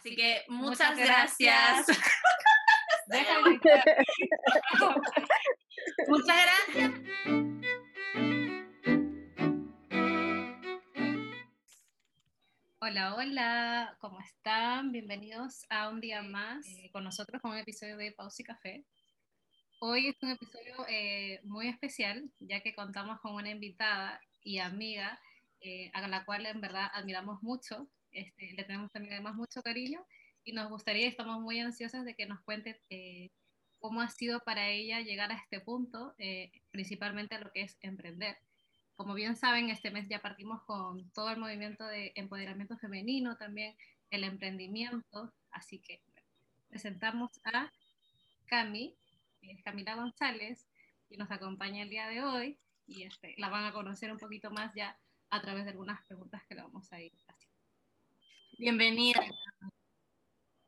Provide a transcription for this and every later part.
Así que muchas, gracias. muchas gracias. Hola, hola, ¿cómo están? Bienvenidos a un día más eh, con nosotros con un episodio de Pausa y Café. Hoy es un episodio eh, muy especial, ya que contamos con una invitada y amiga eh, a la cual en verdad admiramos mucho, este, le tenemos también además mucho cariño y nos gustaría, estamos muy ansiosas de que nos cuente eh, cómo ha sido para ella llegar a este punto, principalmente a lo que es emprender. Como bien saben, este mes ya partimos con todo el movimiento de empoderamiento femenino, también el emprendimiento, así que presentamos a Cami, Camila González, y nos acompaña el día de hoy y este, la van a conocer un poquito más ya a través de algunas preguntas que le vamos a ir haciendo. Bienvenida.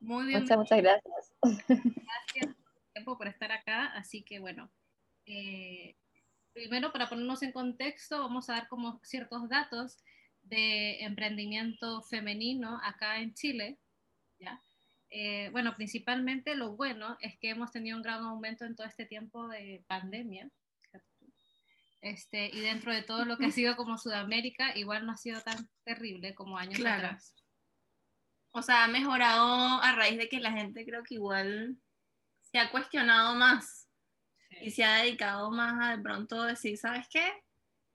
Muy bien. Muchas, muchas gracias. Gracias tiempo por estar acá. Así que bueno, eh, primero para ponernos en contexto, vamos a dar como ciertos datos de emprendimiento femenino acá en Chile. ¿ya? Eh, bueno, principalmente lo bueno es que hemos tenido un gran aumento en todo este tiempo de pandemia. Este, y dentro de todo lo que ha sido como Sudamérica, igual no ha sido tan terrible como años atrás. O sea, ha mejorado a raíz de que la gente creo que igual se ha cuestionado más y se ha dedicado más a de pronto decir, ¿sabes qué?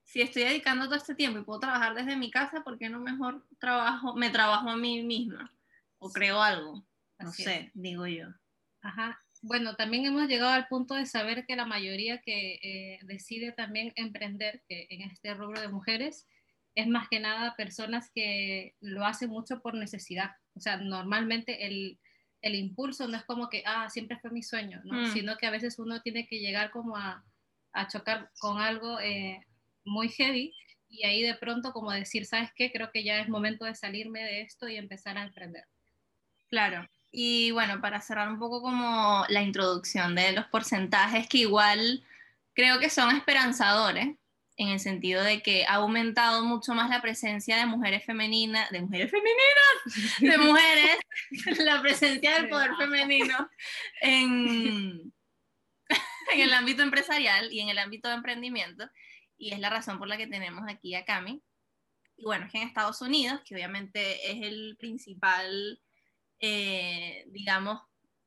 Si estoy dedicando todo este tiempo y puedo trabajar desde mi casa, ¿por qué no mejor trabajo, me trabajo a mí misma? O creo algo. No sé, digo yo. Ajá. Bueno, también hemos llegado al punto de saber que la mayoría que eh, decide también emprender que en este rubro de mujeres es más que nada personas que lo hacen mucho por necesidad. O sea, normalmente el, el impulso no es como que, ah, siempre fue mi sueño, ¿no? Mm. sino que a veces uno tiene que llegar como a, a chocar con algo eh, muy heavy y ahí de pronto como decir, ¿sabes qué? Creo que ya es momento de salirme de esto y empezar a emprender. Claro. Y bueno, para cerrar un poco como la introducción de los porcentajes que igual creo que son esperanzadores en el sentido de que ha aumentado mucho más la presencia de mujeres femeninas, de mujeres femeninas, de mujeres, la presencia del poder femenino en, en el ámbito empresarial y en el ámbito de emprendimiento. Y es la razón por la que tenemos aquí a Cami. Y bueno, es que en Estados Unidos, que obviamente es el principal eh, digamos,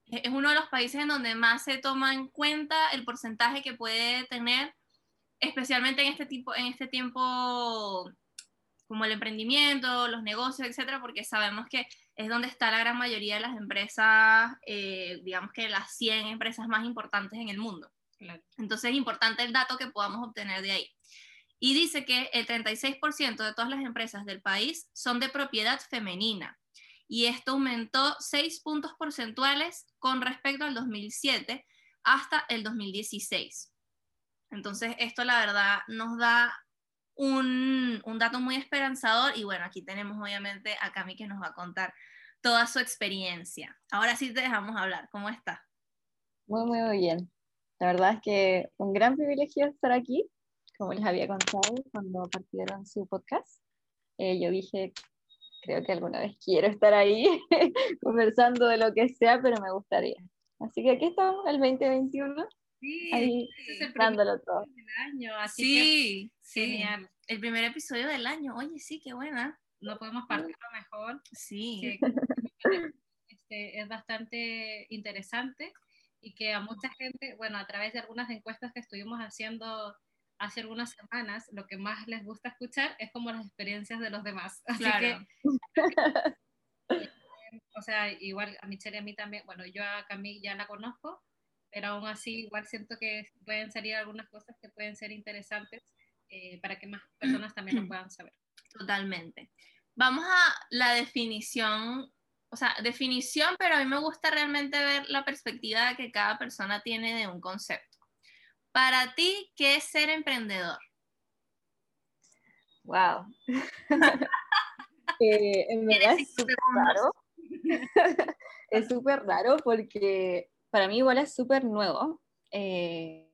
es uno de los países en donde más se toma en cuenta el porcentaje que puede tener, especialmente en este, tipo, en este tiempo como el emprendimiento, los negocios, etcétera, porque sabemos que es donde está la gran mayoría de las empresas, eh, digamos que las 100 empresas más importantes en el mundo. Entonces es importante el dato que podamos obtener de ahí. Y dice que el 36% de todas las empresas del país son de propiedad femenina y esto aumentó 6 puntos porcentuales con respecto al 2007 hasta el 2016. Entonces, esto la verdad nos da un, un, dato muy esperanzador y bueno, aquí tenemos obviamente a Cami que nos va a contar toda su experiencia. Ahora sí te dejamos hablar, ¿cómo está? Muy, muy, bien. La verdad es que un gran privilegio estar aquí, como les había contado cuando partieron su podcast. Eh, yo dije creo que alguna vez quiero estar ahí conversando de lo que sea, pero me gustaría. Así que aquí estamos, el 2021. Sí, ahí es dándolo todo. año, así sí, sí. Genial. El primer episodio del año. Oye, sí, qué buena. No podemos partirlo mejor. Sí. este, es bastante interesante y que a mucha gente, bueno, a través de algunas encuestas que estuvimos haciendo hace algunas semanas, lo que más les gusta escuchar es como las experiencias de los demás. Así que, o sea, igual a Michelle y a mí también, bueno, yo a Camille ya la conozco, pero aún así igual siento que pueden salir algunas cosas que pueden ser interesantes eh, para que más personas también lo puedan saber. Totalmente. Vamos a la definición, o sea, definición, pero a mí me gusta realmente ver la perspectiva que cada persona tiene de un concepto. Para ti, ¿qué es ser emprendedor? Wow. Eh, en verdad es súper raro. es súper raro porque para mí igual es súper nuevo. Eh,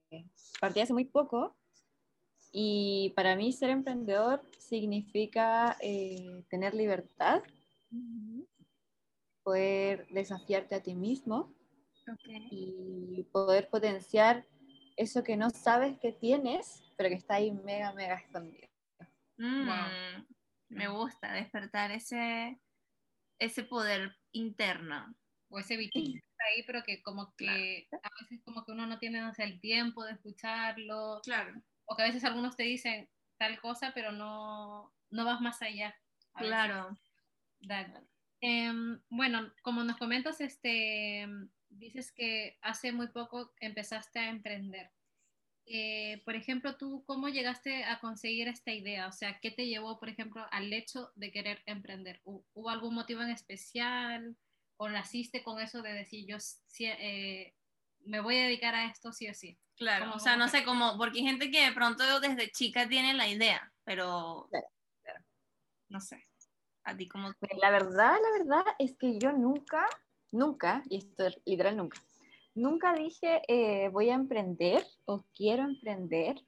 partí hace muy poco y para mí ser emprendedor significa eh, tener libertad poder desafiarte a ti mismo y poder potenciar eso que no sabes que tienes, pero que está ahí mega, mega escondido. Mm, Wow. Me gusta despertar ese, ese poder interno. O ese está ahí, pero que como que a veces como que uno no tiene no sé, el tiempo de escucharlo, Claro. o que a veces algunos te dicen tal cosa, pero no, no vas más allá. Claro. Em, bueno, como nos comentas, este, dices que hace muy poco empezaste a emprender. Eh, por ejemplo, tú, ¿cómo llegaste a conseguir esta idea? O sea, ¿qué te llevó, por ejemplo, al hecho de querer emprender? ¿Hu- ¿Hubo algún motivo en especial? ¿O naciste con eso de decir, yo eh, me voy a dedicar a esto sí o sí? Claro, ¿Cómo- o sea, cómo no sé cómo, porque hay gente que de pronto desde chica tiene la idea, pero Claro, claro. no sé, a ti como... Pero La verdad, la verdad es que yo nunca, nunca, y esto es literal nunca, nunca dije eh, voy a emprender o quiero emprender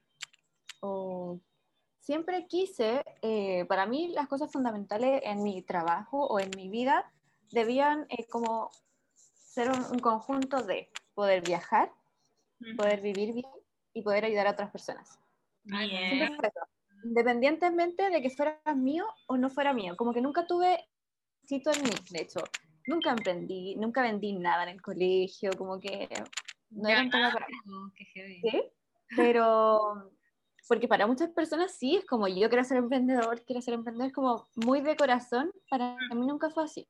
o siempre quise, eh, para mí las cosas fundamentales en mi trabajo o en mi vida debían eh, como ser un, un conjunto de poder viajar, poder vivir bien y poder ayudar a otras personas. Bien. Independientemente de que fuera mío o no fuera mío. Como que nunca tuve éxito en mí, de hecho. Nunca emprendí, nunca vendí nada en el colegio, como que no era un tema para mí. Pero, porque para muchas personas sí, es como yo quiero ser emprendedor, quiero ser emprendedor, es como muy de corazón. Para mí nunca fue así.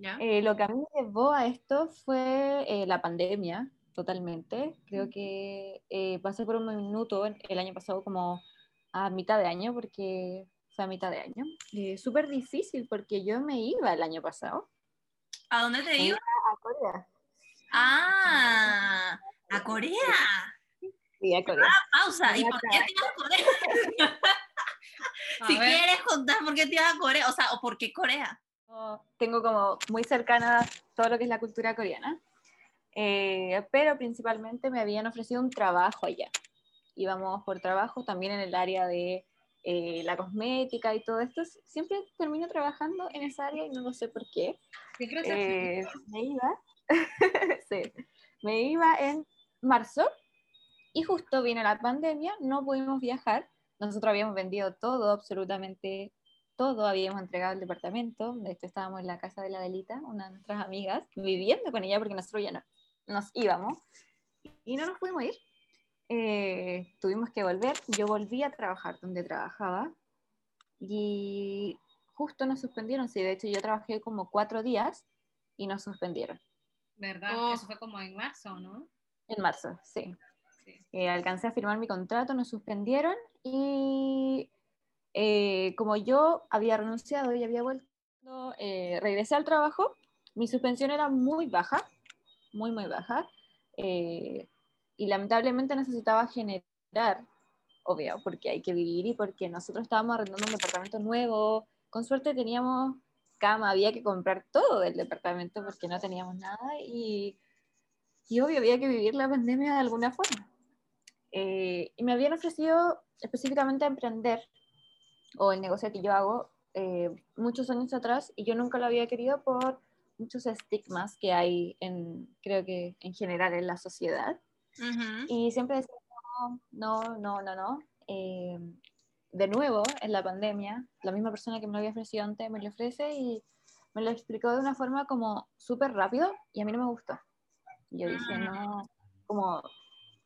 ¿Ya? Eh, lo que a mí me llevó a esto fue eh, la pandemia, totalmente. Creo que eh, pasé por un minuto el año pasado como a mitad de año, porque fue a mitad de año. Eh, Súper difícil porque yo me iba el año pasado. ¿A dónde te ibas? iba a Corea. Ah, a Corea. Sí, a Corea. Pausa. ¿Y por qué te ibas a Corea? Si quieres contar por qué te ibas a Corea, o sea, o por qué Corea. Tengo como muy cercana todo lo que es la cultura coreana. Eh, pero principalmente me habían ofrecido un trabajo allá. Íbamos por trabajo también en el área de eh, la cosmética y todo esto. Siempre termino trabajando en esa área y no lo sé por qué. te- Eh, me iba, sí, me iba en marzo y justo vino la pandemia, no pudimos viajar. Nosotros habíamos vendido todo, absolutamente todo, habíamos entregado el departamento. De hecho, estábamos en la casa de la Delita, una de nuestras amigas, viviendo con ella porque nosotros ya no nos íbamos y no nos pudimos ir. Eh, tuvimos que volver. Yo volví a trabajar donde trabajaba y justo nos suspendieron. Sí, de hecho, yo trabajé como cuatro días y nos suspendieron. ¿Verdad? Oh. Eso fue como en marzo, ¿no? En marzo, sí. Sí. Eh, alcancé a firmar mi contrato, nos suspendieron y eh, como yo había renunciado y había vuelto, eh, regresé al trabajo, mi suspensión era muy baja, muy, muy baja, eh, y lamentablemente necesitaba generar, obvio, porque hay que vivir y porque nosotros estábamos arrendando un departamento nuevo, con suerte teníamos cama, había que comprar todo del departamento porque no teníamos nada y, y obvio había que vivir la pandemia de alguna forma. Eh, y me habían ofrecido específicamente a emprender o el negocio que yo hago eh, muchos años atrás y yo nunca lo había querido por muchos estigmas que hay en, creo que en general en la sociedad. Ujú. Y siempre decía, no, no, no, no, no. Eh, de nuevo, en la pandemia, la misma persona que me lo había ofrecido antes me lo ofrece y me lo explicó de una forma como súper rápido y a mí no me gustó. Yo dije, Mm. no, como,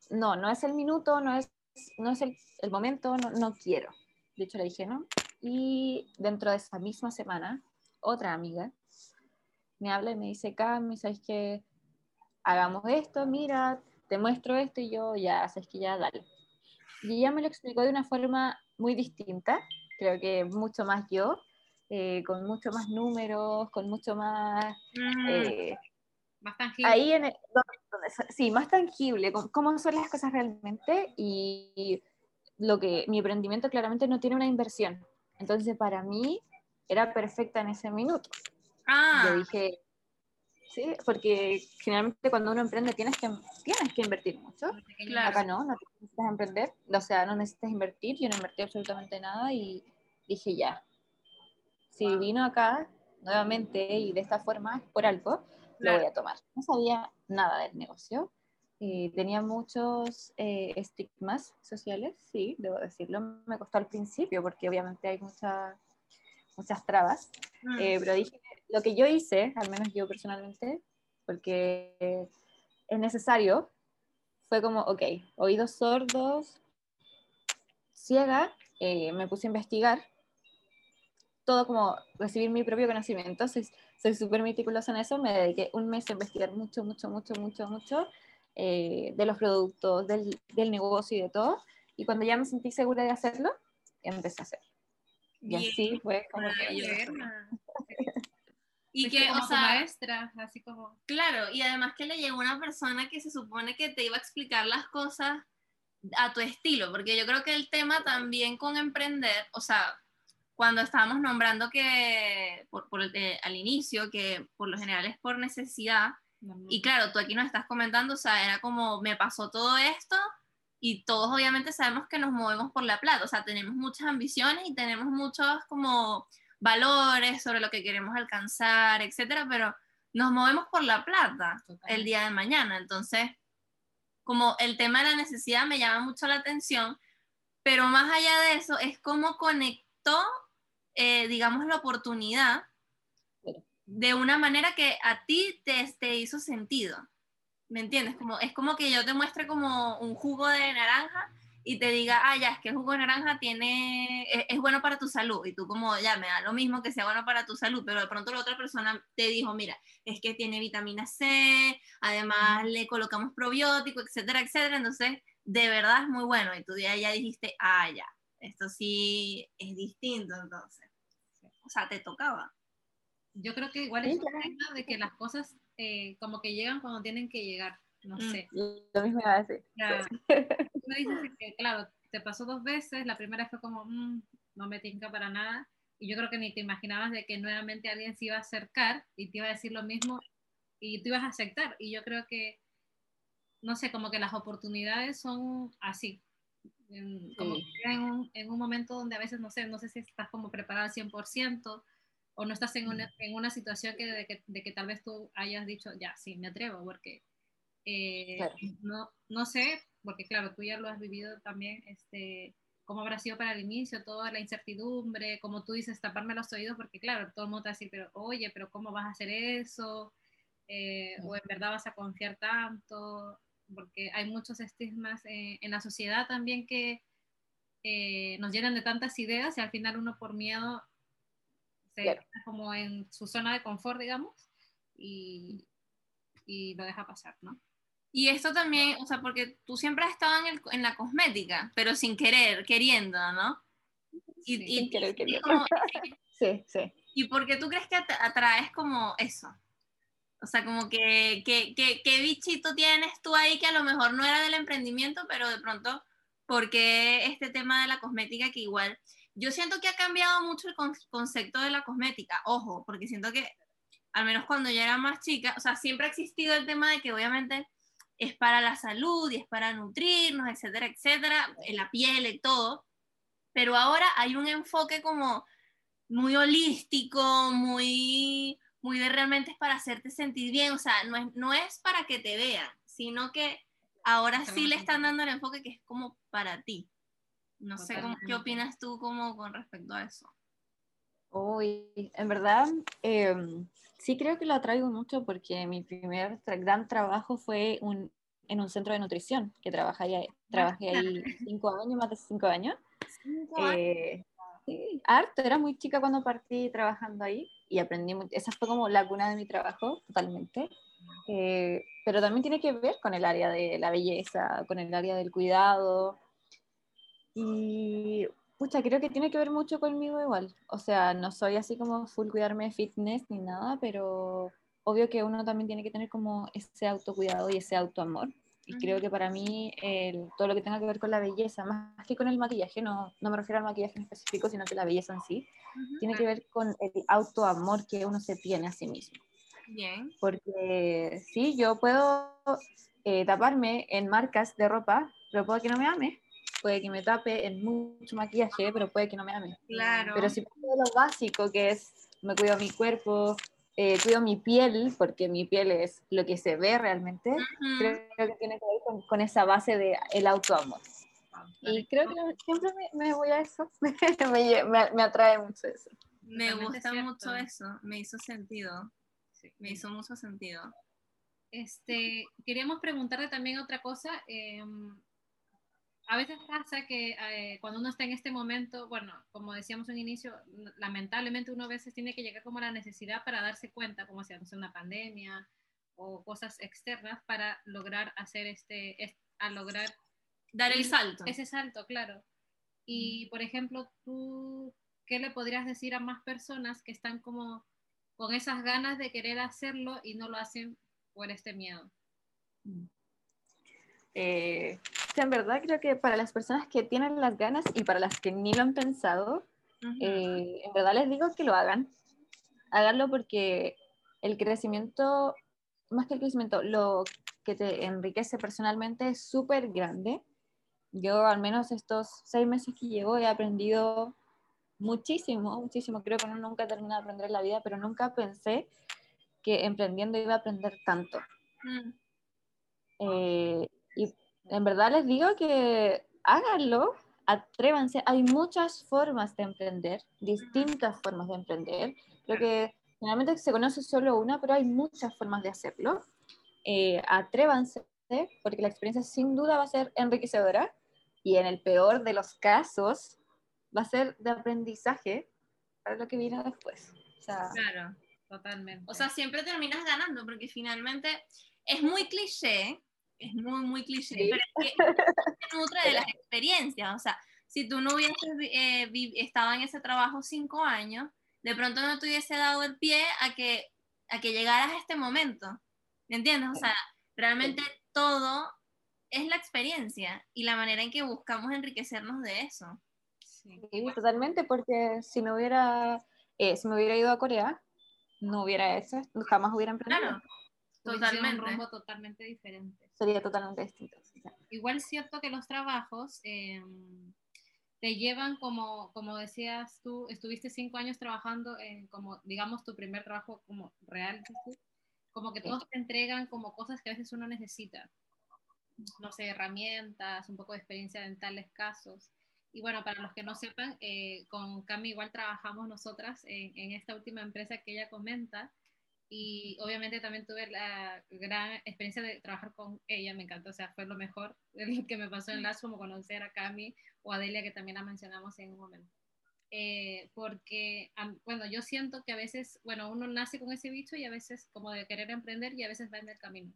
no, no es el minuto, no es, no es el, el momento, no, no quiero. De hecho, le dije, no. Y dentro de esa misma semana, otra amiga me habla y me dice, Cami, ¿sabes que Hagamos esto, mira, te muestro esto y yo ya, sabes que ya, dale. Y ella me lo explicó de una forma muy distinta, creo que mucho más yo, eh, con mucho más números, con mucho más... Mm, eh, Más tangible. ahí en el- donde- donde- sí, más tangible, cómo son las cosas realmente y, y lo que mi emprendimiento claramente no tiene una inversión. Entonces para mí era perfecta en ese minuto. Ah, Yo dije, sí, porque generalmente cuando uno emprende tienes que, tienes que invertir mucho. Claro. Acá no, no necesitas emprender, o sea, no necesitas invertir, yo no invertí absolutamente nada y dije ya. Si Wow. vino acá, nuevamente y de esta forma, por algo, lo voy a tomar. No sabía nada del negocio. Eh, tenía muchos eh, estigmas sociales, sí, debo decirlo. Me costó al principio porque obviamente hay muchas muchas trabas, mm. eh, pero dije, lo que yo hice, al menos yo personalmente, porque es necesario, fue como, ok, oídos sordos, ciega, me puse a investigar, todo como recibir mi propio conocimiento, soy súper meticulosa en eso, me dediqué un mes a investigar mucho, mucho, mucho, mucho, mucho eh, de los productos, del, del, negocio y de todo, y cuando ya me sentí segura de hacerlo, empecé a hacerlo. Y así fue como que... Y que, o sea, maestra, así como... Claro, y además que le llegó una persona que se supone que te iba a explicar las cosas a tu estilo, porque yo creo que el tema también con emprender, o sea, cuando estábamos nombrando que por, eh, al inicio, que por lo general es por necesidad, y claro, tú aquí nos estás comentando, o sea, era como, me pasó todo esto, y todos obviamente sabemos que nos movemos por la plata, o sea, tenemos muchas ambiciones y tenemos muchos como valores sobre lo que queremos alcanzar, etcétera, pero nos movemos por la plata el día de mañana, entonces, como el tema de la necesidad me llama mucho la atención, pero más allá de eso, es como conectó eh, digamos, la oportunidad de una manera que a ti te, te, hizo sentido. ¿Me entiendes? Como, es como que yo te muestre como un jugo de naranja y te diga, ah, ya, es que el jugo de naranja tiene, es, es, bueno para tu salud. Y tú como, ya, me da lo mismo que sea bueno para tu salud, pero de pronto la otra persona te dijo, mira, es que tiene vitamina C, además le colocamos probiótico, etcétera, etcétera. Entonces, de verdad es muy bueno. Y tú ya, ya dijiste, ah, ya, esto sí es distinto entonces. O sea, te tocaba. Yo creo que igual es un tema de que las cosas eh, como que llegan cuando tienen que llegar. No mm. sé. Lo mismo iba a decir. tú me dices que, claro, te pasó dos veces. La primera fue como, mm, no me tinca para nada. Y yo creo que ni te imaginabas de que nuevamente alguien se iba a acercar y te iba a decir lo mismo y tú ibas a aceptar. Y yo creo que, no sé, como que las oportunidades son así en, como en, un, en, un, momento donde a veces no sé, no sé si estás como preparada al 100% o no estás en una, en una situación que de, que de, que tal vez tú hayas dicho, ya, sí, me atrevo, porque eh, no, no sé, porque claro, tú ya lo has vivido también, este, cómo habrá sido para el inicio, toda la incertidumbre, como tú dices, taparme los oídos, porque claro, todo el mundo te va a decir, pero oye, pero ¿cómo vas a hacer eso? Eh, o en verdad vas a confiar tanto, porque hay muchos estigmas eh, en la sociedad también que nos llenan de tantas ideas y al final uno por miedo se queda como en su zona de confort, digamos, y, y, lo deja pasar, ¿no? Y esto también, o sea, porque tú siempre has estado en, el, en la cosmética, pero sin querer, queriendo, ¿no? Y, sí, sin querer, queriendo. sí, sí. ¿Y por qué tú crees que atraes como eso? O sea, como que, ¿qué bichito tienes tú ahí que a lo mejor no era del emprendimiento, pero de pronto, porque este tema de la cosmética que igual, yo siento que ha cambiado mucho el concepto de la cosmética, ojo, porque siento que, al menos cuando yo era más chica, o sea, siempre ha existido el tema de que obviamente es para la salud y es para nutrirnos, etcétera, etcétera, en la piel y todo, pero ahora hay un enfoque como muy holístico, muy muy de realmente es para hacerte sentir bien, o sea, no es, no es para que te vean, sino que ahora sí le están dando el enfoque que es como para ti. No sé cómo, qué opinas tú como con respecto a eso. Uy, en verdad, em, sí creo que lo atraigo mucho porque mi primer gran trabajo fue un, en un centro de nutrición, que trabajé trabajé ahí cinco años, más de cinco años. Cinco años. Eh, sí, harto, era muy chica cuando partí trabajando ahí y aprendí. Esa fue como la cuna de mi trabajo, totalmente. Eh, pero también tiene que ver con el área de la belleza, con el área del cuidado. Y, pucha, creo que tiene que ver mucho conmigo igual. O sea, no soy así como full cuidarme de fitness ni nada, pero obvio que uno también tiene que tener como ese autocuidado y ese autoamor. Y creo que para mí todo lo que tenga que ver con la belleza, más que con el maquillaje, no, no me refiero al maquillaje en específico, sino que la belleza en sí, tiene que ver con el autoamor que uno se tiene a sí mismo. Bien. Porque sí, yo puedo eh, taparme en marcas de ropa, pero puede que no me ame. Puede que me tape en mucho maquillaje, pero puede que no me ame. Claro. Pero si pongo lo básico, que es me cuido mi cuerpo, eh, cuido mi piel, porque mi piel es lo que se ve realmente. Creo que tiene que ver con, con esa base de el autoamor. Y creo que siempre me, me voy a eso. me, me- me atrae mucho eso. Me Totalmente gusta cierto. mucho eso, me hizo sentido, Sí. me hizo mucho sentido. Este, queríamos preguntarle también otra cosa. eh, a veces pasa que eh, cuando uno está en este momento, bueno, como decíamos en inicio, n- lamentablemente uno a veces tiene que llegar como a la necesidad para darse cuenta, como si hace una pandemia o cosas externas para lograr hacer este, es- a lograr Dar el salto. ese salto, claro. Y, por ejemplo, tú, ¿qué le podrías decir a más personas que están como con esas ganas de querer hacerlo y no lo hacen por este miedo? Eh, sí, en verdad creo que para las personas que tienen las ganas y para las que ni lo han pensado, eh, en verdad les digo que lo hagan. Háganlo porque el crecimiento, más que el crecimiento, lo que te enriquece personalmente es súper grande. Yo al menos estos seis meses que llevo he aprendido muchísimo, muchísimo. Creo que uno nunca termina de aprender en la vida, pero nunca pensé que emprendiendo iba a aprender tanto. Mm. Eh, y en verdad les digo que háganlo, atrévanse. Hay muchas formas de emprender, distintas formas de emprender. Creo que generalmente se conoce solo una, pero hay muchas formas de hacerlo. Eh, atrévanse, porque la experiencia sin duda va a ser enriquecedora y en el peor de los casos va a ser de aprendizaje para lo que viene después. O sea, Claro. Totalmente. O sea, siempre terminas ganando porque finalmente es muy cliché, es muy, muy cliché, Sí. pero es que se nutre de las experiencias. O sea, si tú no hubieses eh, estado en ese trabajo cinco años, de pronto no te hubiese dado el pie a que, a que llegaras a este momento. ¿Me entiendes? O sea, realmente todo es la experiencia y la manera en que buscamos enriquecernos de eso. Sí. Sí, totalmente, porque si me hubiera, eh, si me hubiera ido a Corea, no hubiera esto, jamás hubiera emprendido. Claro, totalmente. un rumbo totalmente diferente. Sería totalmente distinto. Igual es cierto que los trabajos eh, te llevan como, como decías tú, estuviste cinco años trabajando en como, digamos, tu primer trabajo como real, como que Sí. todos te entregan como cosas que a veces uno necesita. No sé, herramientas, un poco de experiencia en tales casos. Y bueno, para los que no sepan, eh, con Cami igual trabajamos nosotras en, en esta última empresa que ella comenta y obviamente también tuve la gran experiencia de trabajar con ella, me encantó, o sea, fue lo mejor que me pasó en LAS, como conocer a Cami o a Delia, que también la mencionamos en un momento. Eh, porque, bueno, yo siento que a veces, bueno, uno nace con ese bicho y a veces como de querer emprender y a veces va en el camino.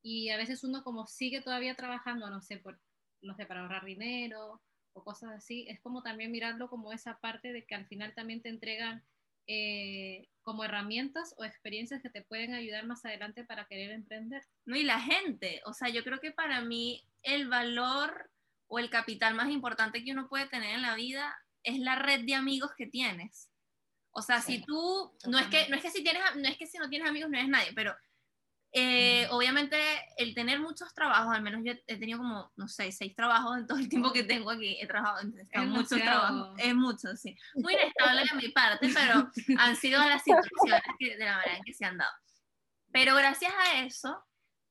Y a veces uno como sigue todavía trabajando, no sé, por, no sé, para ahorrar dinero o cosas así, es como también mirarlo como esa parte de que al final también te entregan eh, como herramientas o experiencias que te pueden ayudar más adelante para querer emprender. No, y la gente, o sea, yo creo que para mí el valor o el capital más importante que uno puede tener en la vida es la red de amigos que tienes. O sea, si tú, no es que, no es que si tienes, no es que si no tienes amigos no eres nadie, pero eh, obviamente el tener muchos trabajos, al menos yo he tenido como, no sé, seis trabajos en todo el tiempo que tengo aquí, he trabajado en en muchos demasiado. trabajos, es mucho, sí. Muy inestable de mi parte, pero han sido las situaciones que, de la manera en que se han dado. Pero gracias a eso,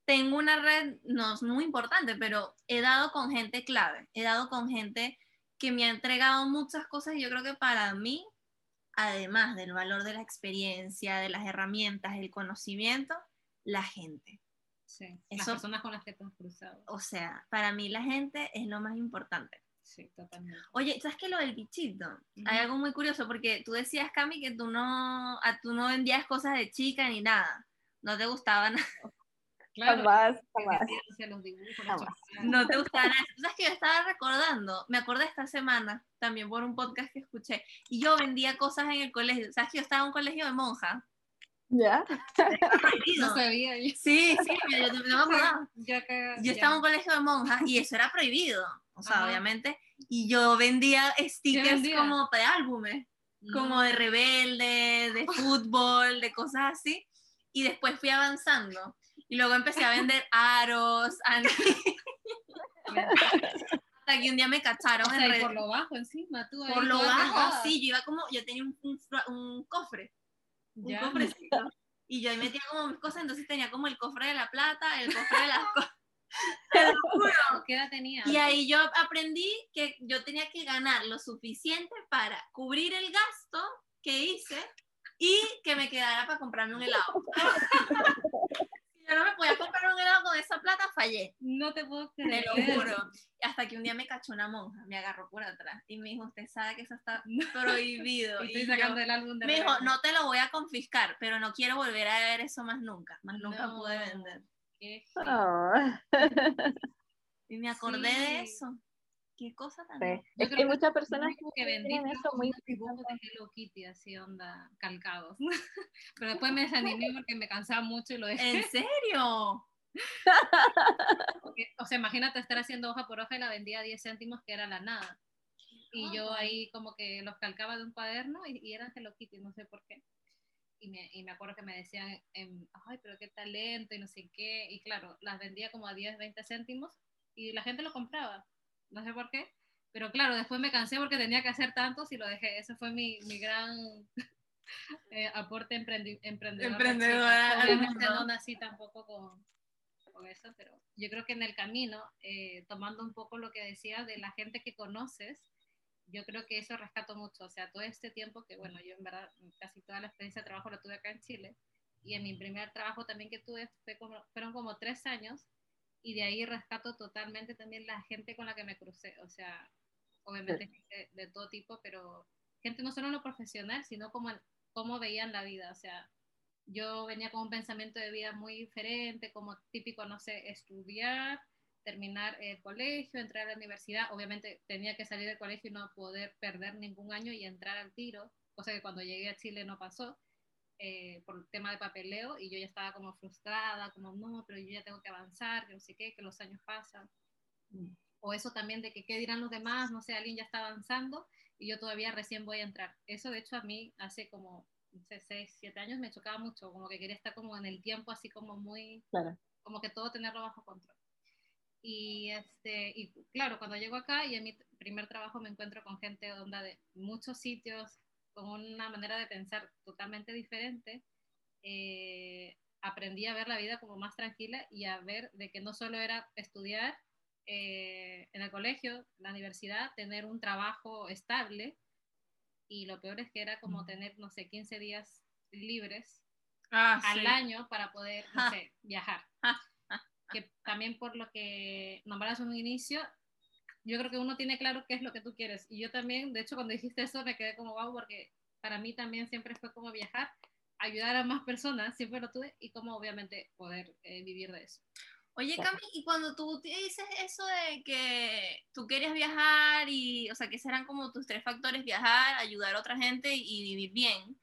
tengo una red, no es muy importante, pero he dado con gente clave, he dado con gente que me ha entregado muchas cosas y yo creo que para mí, además del valor de la experiencia, de las herramientas, el conocimiento, la gente. Sí, las personas con las que te has cruzado. O sea, para mí la gente es lo más importante. Sí, totalmente. Oye, ¿sabes qué lo del bichito? Hay Ujú. algo muy curioso porque tú decías, Cami, que tú no, a, tú no vendías cosas de chica ni nada. No te gustaban Claro, Jamás, jamás. los dibujos, no te gustaba nada. ¿Tú sabes que yo estaba recordando? Me acordé esta semana también por un podcast que escuché. Y yo vendía cosas en el colegio. ¿Sabes que yo estaba en un colegio de monjas? ¿Ya? Prohibido. No sabía. Yo, Sí, sí, yo no me acordaba. ya que- Yo ya. estaba en un colegio de monjas y eso era prohibido. O sea, Ajá. obviamente. Y yo vendía stickers vendía? como de álbumes. como de rebelde, de fútbol, de cosas así. Y después fui avanzando. Y luego empecé a vender aros, hasta que un día me cacharon O en sea, y redes. por lo bajo encima, tú ahí Por lo bajo, sí, yo iba como, yo tenía un, un un cofre un cofrecito. Y yo ahí metía como mis cosas, entonces tenía como el cofre de la plata, el cofre de las cosas. Te lo juro. ¿Qué edad tenía? Y ahí yo aprendí que yo tenía que ganar lo suficiente para cubrir el gasto que hice y que me quedara para comprarme un helado. si yo no me podía comprar un helado con esa plata, fallé. No te puedo Te creer. lo juro. Hasta que un día me cachó una monja, me agarró por atrás y me dijo, usted sabe que eso está prohibido. Estoy Y sacando yo- el álbum de me dijo, no te lo voy a confiscar, pero no quiero volver a ver eso más nunca. Más nunca No. pude vender. Qué Ah, Y me acordé de eso. Qué cosa tan... sí. Yo Es que hay muchas personas que fue eso muy dibujos de Hello Kitty, así onda, calcados. Pero después me desanimé porque me cansaba mucho y lo dejé. ¿En serio? Porque, o sea, imagínate estar haciendo hoja por hoja y la vendía a 10 céntimos, que era la nada. Y yo ahí como que los calcaba de un cuaderno y, y eran Hello Kitty, no sé por qué. Y me, y me acuerdo que me decían, em, ay, pero qué talento y no sé qué. Y claro, las vendía como a 10, 20 céntimos y la gente lo compraba. No sé por qué. Pero claro, después me cansé porque tenía que hacer tantos y lo dejé. Ese fue mi, mi gran eh, aporte emprendi- emprendedor. de Emprendedora Obviamente no nací tampoco con, con eso, pero yo creo que en el camino, eh, tomando un poco lo que decía de la gente que conoces, yo creo que eso rescato mucho. O sea, todo este tiempo que, bueno, yo en verdad casi toda la experiencia de trabajo la tuve acá en Chile y en mi primer trabajo también que tuve fue como, fueron como tres años y de ahí rescato totalmente también la gente con la que me crucé. O sea, obviamente gente de todo tipo, pero gente no solo en lo profesional, sino como en cómo veían la vida. O sea, yo venía con un pensamiento de vida muy diferente, como típico, no sé, estudiar, terminar el colegio, entrar a la universidad. Obviamente tenía que salir del colegio y no poder perder ningún año y entrar al tiro, cosa que cuando llegué a Chile no pasó. Eh, por el tema de papeleo y yo ya estaba como frustrada, como no, pero yo ya tengo que avanzar, que no sé qué, que los años pasan. O eso también de que qué dirán los demás, no sé, alguien ya está avanzando y yo todavía recién voy a entrar. Eso de hecho a mí hace como, no sé, 6, 7 años me chocaba mucho, como que quería estar como en el tiempo así como muy, Claro. como que todo tenerlo bajo control. Y, este, y claro, cuando llego acá y en mi primer trabajo me encuentro con gente de onda de muchos sitios, con una manera de pensar totalmente diferente, eh, aprendí a ver la vida como más tranquila y a ver de que no solo era estudiar eh, en el colegio, la universidad, tener un trabajo estable y lo peor es que era como tener, no sé, 15 días libres Ah, al sí. año para poder, no sé, viajar. Ja, Que también por lo que nombraste un inicio, yo creo que uno tiene claro qué es lo que tú quieres. Y yo también, de hecho, cuando dijiste eso, me quedé como wow, porque para mí también siempre fue como viajar, ayudar a más personas, siempre lo tuve, y como obviamente poder eh, vivir de eso. Oye. Cami, y cuando tú dices eso de que tú querías viajar y, o sea, que serán como tus tres factores, viajar, ayudar a otra gente y vivir bien,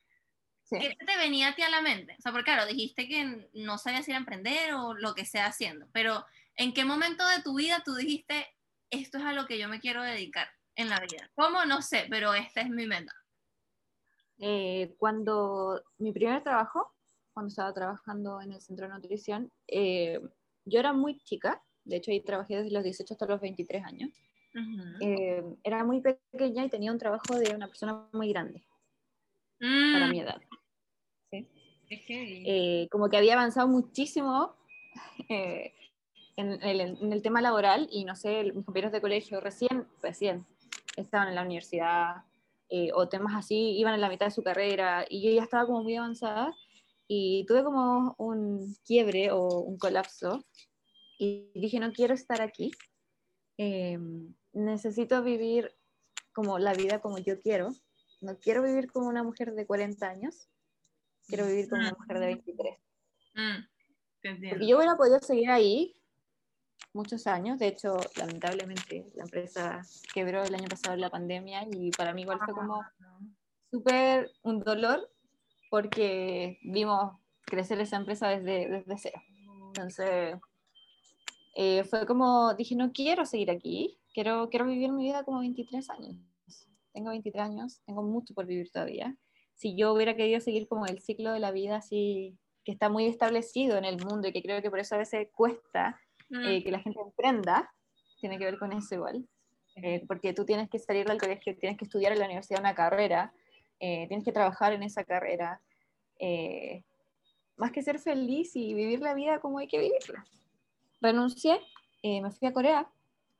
Sí. ¿qué te venía a ti a la mente? O sea, porque claro, dijiste que no sabías ir a emprender o lo que sea haciendo, pero ¿en qué momento de tu vida tú dijiste, esto es a lo que yo me quiero dedicar en la vida? ¿Cómo? No sé, pero esta es mi meta. Eh, cuando mi primer trabajo, cuando estaba trabajando en el centro de nutrición, eh, yo era muy chica, de hecho ahí trabajé desde los 18 hasta los 23 años, Eh, era muy pequeña y tenía un trabajo de una persona muy grande para Mm, mi edad. Es que Eh, como que había avanzado muchísimo eh, en, el, en el tema laboral y no sé, mis compañeros de colegio recién, recién estaban en la universidad eh, o temas así, iban en la mitad de su carrera y yo ya estaba como muy avanzada y tuve como un quiebre o un colapso y dije, no quiero estar aquí, eh, necesito vivir como la vida como yo quiero, no quiero vivir como una mujer de 40 años, quiero vivir como una mujer de 23. mm. Porque yo hubiera podido seguir ahí muchos años, de hecho, lamentablemente la empresa quebró el año pasado en la pandemia y para mí igual fue como súper un dolor porque vimos crecer esa empresa desde, desde cero. Entonces, eh, fue como, dije, no quiero seguir aquí, quiero, quiero vivir mi vida como 23 años. Tengo 23 años, tengo mucho por vivir todavía. Si yo hubiera querido seguir como el ciclo de la vida así, que está muy establecido en el mundo y que creo que por eso a veces cuesta Mm, eh, que la gente emprenda, tiene que ver con eso igual. Eh, porque tú tienes que salir del colegio, tienes que estudiar en la universidad una carrera, eh, tienes que trabajar en esa carrera, eh, más que ser feliz y vivir la vida como hay que vivirla. Renuncié, eh, me fui a Corea,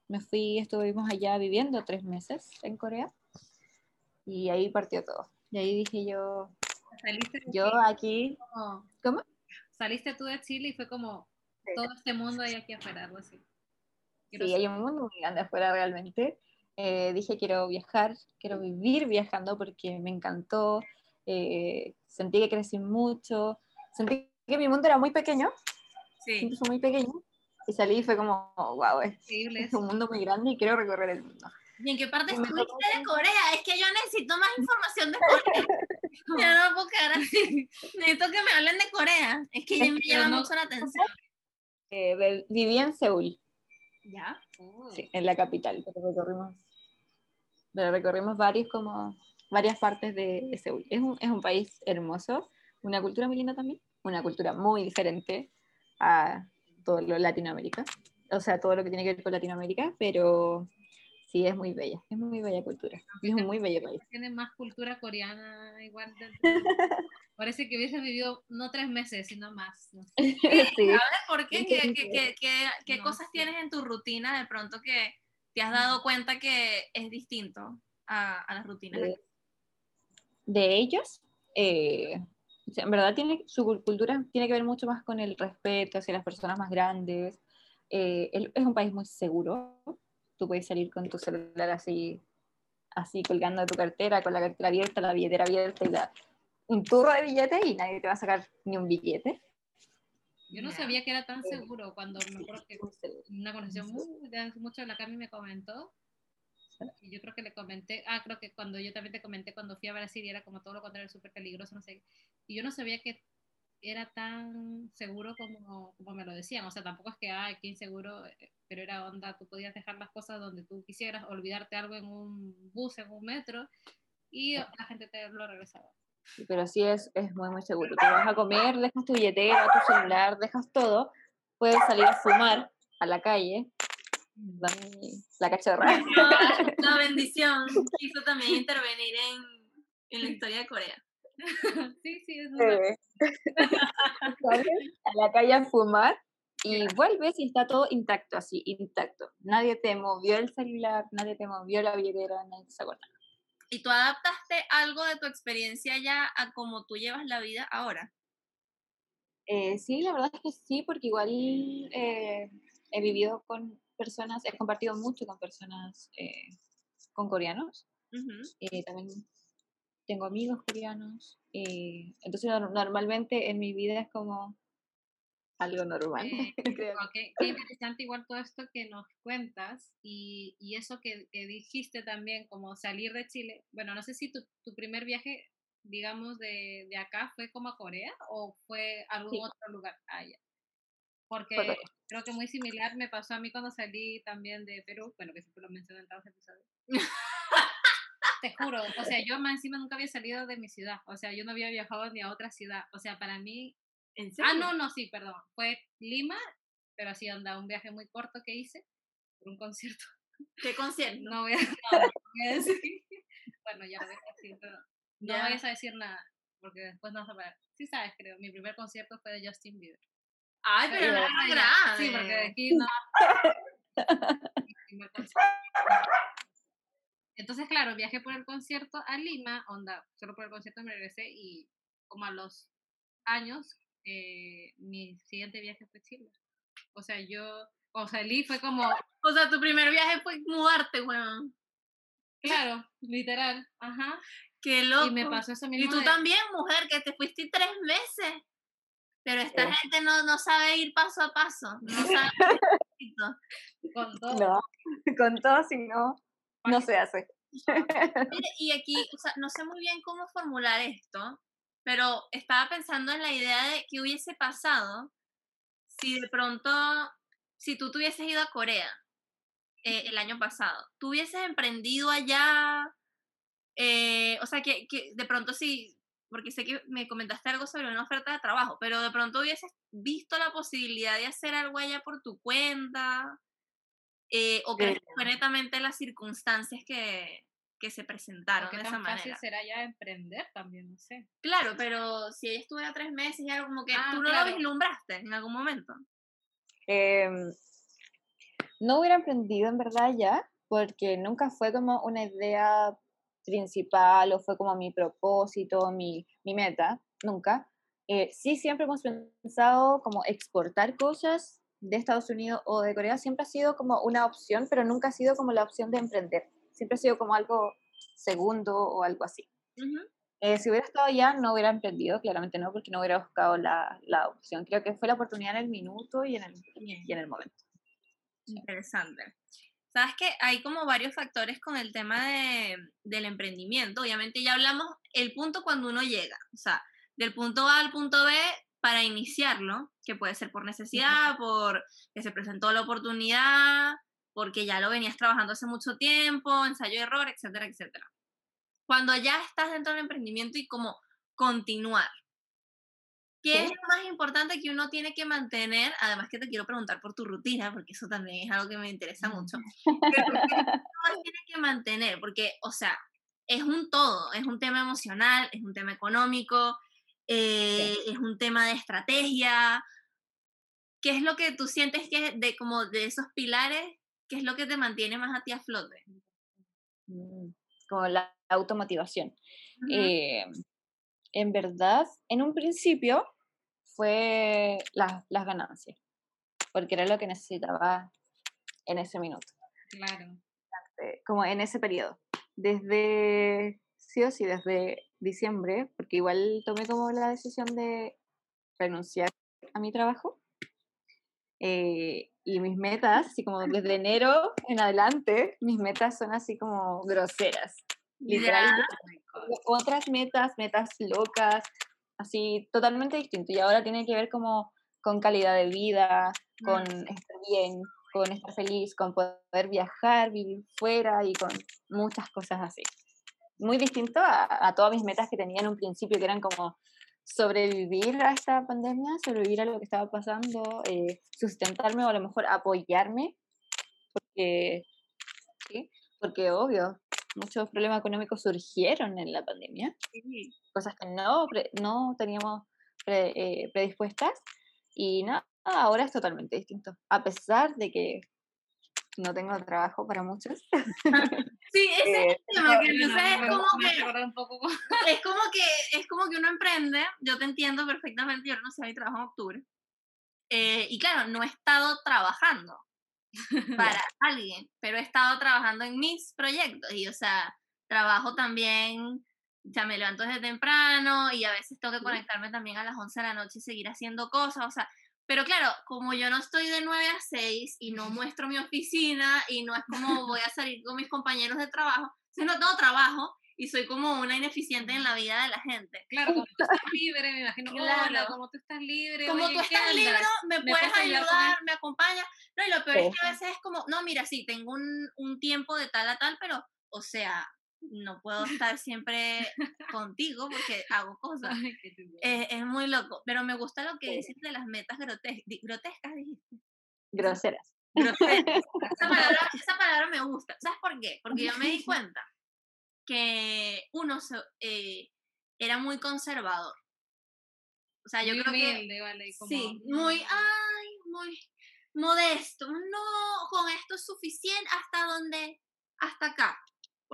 me fui, estuvimos allá viviendo tres meses en Corea y ahí partió todo. Y ahí dije yo, yo aquí, ¿cómo? Saliste tú de Chile y fue como todo este mundo hay aquí afuera, algo así. sí, hay un mundo muy grande afuera realmente. Eh, dije quiero viajar, quiero vivir viajando porque me encantó, eh, sentí que crecí mucho, sentí que mi mundo era muy pequeño, sí. incluso muy pequeño, y salí y fue como, wow, es, es un mundo muy grande y quiero recorrer el mundo. ¿Y en qué parte estuviste de Corea? Es que yo necesito más información de Corea. yo no puedo quedar así. Necesito que me hablen de Corea. Es que ya me llama mucho la atención. Eh, viví en Seúl. ¿Ya? Sí, en la capital. Pero recorrimos, pero recorrimos varios como, varias partes de, de Seúl. Es un, es un país hermoso, una cultura muy linda también, una cultura muy diferente a todo lo Latinoamérica. O sea, todo lo que tiene que ver con Latinoamérica, pero Sí, es muy bella, es muy bella cultura. es un muy bello país. Tiene más cultura coreana, igual. Parece que hubiese vivido no tres meses, sino más. sí. ¿Sabes por qué? ¿Qué, qué, qué, qué cosas tienes en tu rutina de pronto que te has dado cuenta que es distinto a, a las rutinas? De, de ellos, eh, en verdad tiene, su cultura tiene que ver mucho más con el respeto hacia las personas más grandes. Eh, es un país muy seguro, tú puedes salir con tu celular así, así colgando de tu cartera, con la cartera abierta, la billetera abierta y la, un turro de billetes y nadie te va a sacar ni un billete. Yo no sabía que era tan seguro cuando me acuerdo que una conexión muy, de hace mucho la Cami me comentó. Y yo creo que le comenté, ah, creo que cuando yo también te comenté cuando fui a Brasil y era como todo lo contrario, súper peligroso, no sé. Y yo no sabía que era tan seguro como, como me lo decían. O sea, tampoco es que, ah, qué inseguro, eh, pero era onda, tú podías dejar las cosas donde tú quisieras, olvidarte algo en un bus, en un metro, y la gente te lo regresaba. pero sí es, es muy, muy seguro. Te vas a comer, dejas tu billetera, tu celular, dejas todo, puedes salir a fumar a la calle. La cachorra. la bendición quiso también intervenir en, en la historia de Corea. sí, sí, es a la calle a fumar y vuelves y está todo intacto, así, intacto. Nadie te movió el celular, nadie te movió la billetera, nadie se acuerda. ¿Y tú adaptaste algo de tu experiencia ya a cómo tú llevas la vida ahora? Eh, sí, la verdad es que sí, porque igual eh, he vivido con personas, he compartido mucho con personas, eh, con coreanos. también tengo amigos coreanos. entonces, normalmente en mi vida es como algo normal. Eh, qué, interesante igual todo esto que nos cuentas y, y eso que, que, dijiste también, como salir de Chile. Bueno, no sé si tu, tu primer viaje, digamos, de, de, acá fue como a Corea o fue algún otro lugar allá. Porque creo que muy similar me pasó a mí cuando salí también de Perú, bueno, que siempre lo mencioné en todos los episodios. Te juro, o sea, yo más encima nunca había salido de mi ciudad, o sea, yo no había viajado ni a otra ciudad, o sea, para mí Ah, no, no, sí, perdón. Fue Lima, pero así anda un viaje muy corto que hice por un concierto. ¿Qué concierto? No voy a, decir. Bueno, ya lo voy a decir, pero no voy a decir nada, porque después no vas a ver. Sí sabes, creo. Mi primer concierto fue de Justin Bieber. Ay, pero no es grave. Sí, porque de aquí no. Entonces, claro, viajé por el concierto a Lima, onda, solo por el concierto me regresé y como a los años eh, mi siguiente viaje fue Chile. O sea, yo, o salí fue como... O sea, tu primer viaje fue mudarte, weón. Claro, literal, ajá. Qué loco. Y me pasó eso mismo. Y tú también, mujer, que te fuiste tres meses. Pero esta gente no, no sabe ir paso a paso. No sabe. con todo. No, con todo, si no, no se hace. Y aquí, o sea, no sé muy bien cómo formular esto, pero estaba pensando en la idea de qué hubiese pasado si de pronto, si tú te hubieses ido a Corea eh, el año pasado, tú hubieses emprendido allá, eh, o sea, que, que, de pronto sí, porque sé que me comentaste algo sobre una oferta de trabajo, pero de pronto hubieses visto la posibilidad de hacer algo allá por tu cuenta, eh, o crees que fue netamente las circunstancias que, que se presentaron ¿Qué de tan esa fácil manera. será ya emprender también? No sé. Claro, pero si ella estuviera tres meses y algo como que Ah, tú no claro. lo vislumbraste en algún momento. Em, no hubiera emprendido en verdad ya, porque nunca fue como una idea principal o fue como mi propósito, mi, mi meta, nunca. Eh, sí, siempre hemos pensado como exportar cosas de Estados Unidos o de Corea, siempre ha sido como una opción, pero nunca ha sido como la opción de emprender. Siempre ha sido como algo segundo o algo así. Eh, si hubiera estado allá, no hubiera emprendido, claramente no, porque no hubiera buscado la, la opción. Creo que fue la oportunidad en el minuto y en el, y en el momento. Interesante. Sabes que hay como varios factores con el tema de, del emprendimiento. Obviamente ya hablamos el punto cuando uno llega, o sea, del punto A al punto B para iniciarlo, que puede ser por necesidad, por que se presentó la oportunidad, porque ya lo venías trabajando hace mucho tiempo, ensayo y error, etcétera, etcétera. Cuando ya estás dentro del emprendimiento y como continuar, ¿Qué es lo más importante que uno tiene que mantener? Además que te quiero preguntar por tu rutina, porque eso también es algo que me interesa mucho. Pero ¿qué uno tiene que mantener? Porque, o sea, es un todo, es un tema emocional, es un tema económico, eh, es un tema de estrategia. ¿Qué es lo que tú sientes que de como de esos pilares, qué es lo que te mantiene más a ti a flote? Mm, Como la automotivación. Eh, en verdad, en un principio fue las- las ganancias, porque era lo que necesitaba en ese minuto, Claro. como en ese periodo. Desde, sí o sí, desde diciembre, porque igual tomé como la decisión de renunciar a mi trabajo. eh, y mis metas, así como desde enero en adelante, mis metas son así como groseras. Literal, Ya. tengo otras metas, metas locas, así totalmente distinto. Y ahora tiene que ver como con calidad de vida, con estar bien, con estar feliz, con poder viajar, vivir fuera y con muchas cosas así. Muy distinto a, a todas mis metas que tenía en un principio, que eran como sobrevivir a esta pandemia, sobrevivir a lo que estaba pasando, eh, sustentarme o a lo mejor apoyarme, porque, ¿sí? porque obvio, muchos problemas económicos surgieron en la pandemia, Sí. cosas que no, pre- no teníamos pre- eh, predispuestas y nada, ahora es totalmente distinto, a pesar de que no tengo trabajo para muchos. Sí, ese es eh, el tema, que entonces es como que es como que es como que uno emprende, yo te entiendo perfectamente, yo no sé mi trabajo en octubre. eh, y claro, no he estado trabajando para alguien, pero he estado trabajando en mis proyectos y o sea, trabajo también, ya me levanto desde temprano y a veces tengo que conectarme también a las 11 de la noche y seguir haciendo cosas, o sea, pero claro, como yo no estoy de 9 a 6 y no muestro mi oficina y no es como voy a salir con mis compañeros de trabajo, si no tengo trabajo y soy como una ineficiente en la vida de la gente. Claro, como tú estás libre, me imagino. Hola, Claro. como tú estás libre. Como oye, tú ¿qué estás libre, me, ¿Me puedes ayudar me acompañas. No, y lo peor es que a veces es como, no, mira, sí, tengo un, un tiempo de tal a tal, pero, o sea, no puedo estar siempre contigo porque hago cosas. Ay, es muy loco, pero me gusta lo que dices de las metas grotes- grotescas, dijiste. Groseras. Esa palabra, esa palabra me gusta. ¿Sabes por qué? Porque yo me di cuenta que uno se- eh, era muy conservador. O sea, yo Muy creo que humilde, vale, y como, Sí, muy, ay, muy modesto. No, con esto es suficiente hasta donde, hasta acá.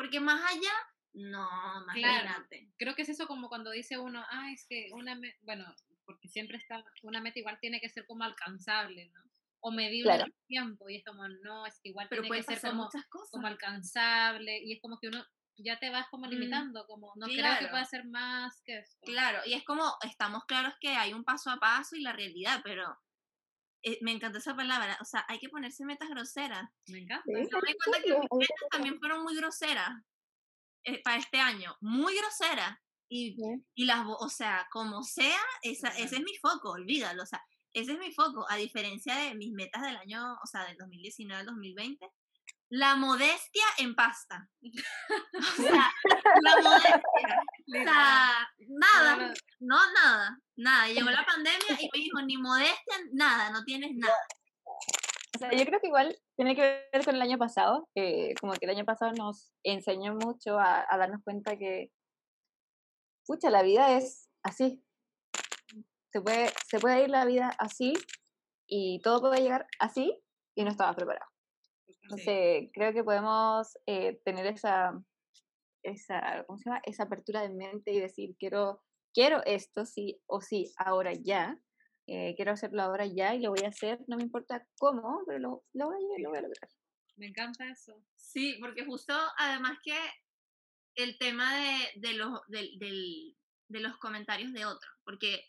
Porque más allá, no, Claro. imagínate. Creo que es eso como cuando dice uno, ah, es que una, me-", bueno, porque siempre está, una meta igual tiene que ser como alcanzable, ¿no? O medible Claro. en el tiempo, y es como, no, es que igual Pero tiene que ser como, cosas. como alcanzable, y es como que uno ya te vas como Mm, limitando, como, no creo claro. que pueda ser más que esto. Claro, y es como, estamos claros que hay un paso a paso y la realidad, pero eh, me encanta esa palabra. O sea, hay que ponerse metas groseras. Me encanta. Sí. Yo me di cuenta que mis metas también fueron muy groseras eh, para este año, muy groseras. Y Sí. Y las, o sea, como sea, esa, ese es mi foco, olvídalo, o sea, ese es mi foco, a diferencia de mis metas del año, o sea, del 2019 al 2020, la modestia en pasta. O sea, la modestia. O sea, nada, no, nada, nada. Llegó la pandemia y me dijo, ni modestia, nada, no tienes nada. O yo creo que igual tiene que ver con el año pasado, como que el año pasado nos enseñó mucho a, a darnos cuenta que, pucha, la vida es así. Se puede, se puede ir la vida así y todo puede llegar así y no estaba preparado. Entonces, creo que podemos eh, tener esa, esa, ¿cómo se llama? esa apertura de mente y decir, quiero, quiero esto, sí o sí, ahora ya. Eh, quiero hacerlo ahora ya y lo voy a hacer, no me importa cómo, pero lo, lo, voy, a, lo voy a lograr. Me encanta eso. Sí, porque justo además que el tema de, de los, del, de los comentarios de otros, porque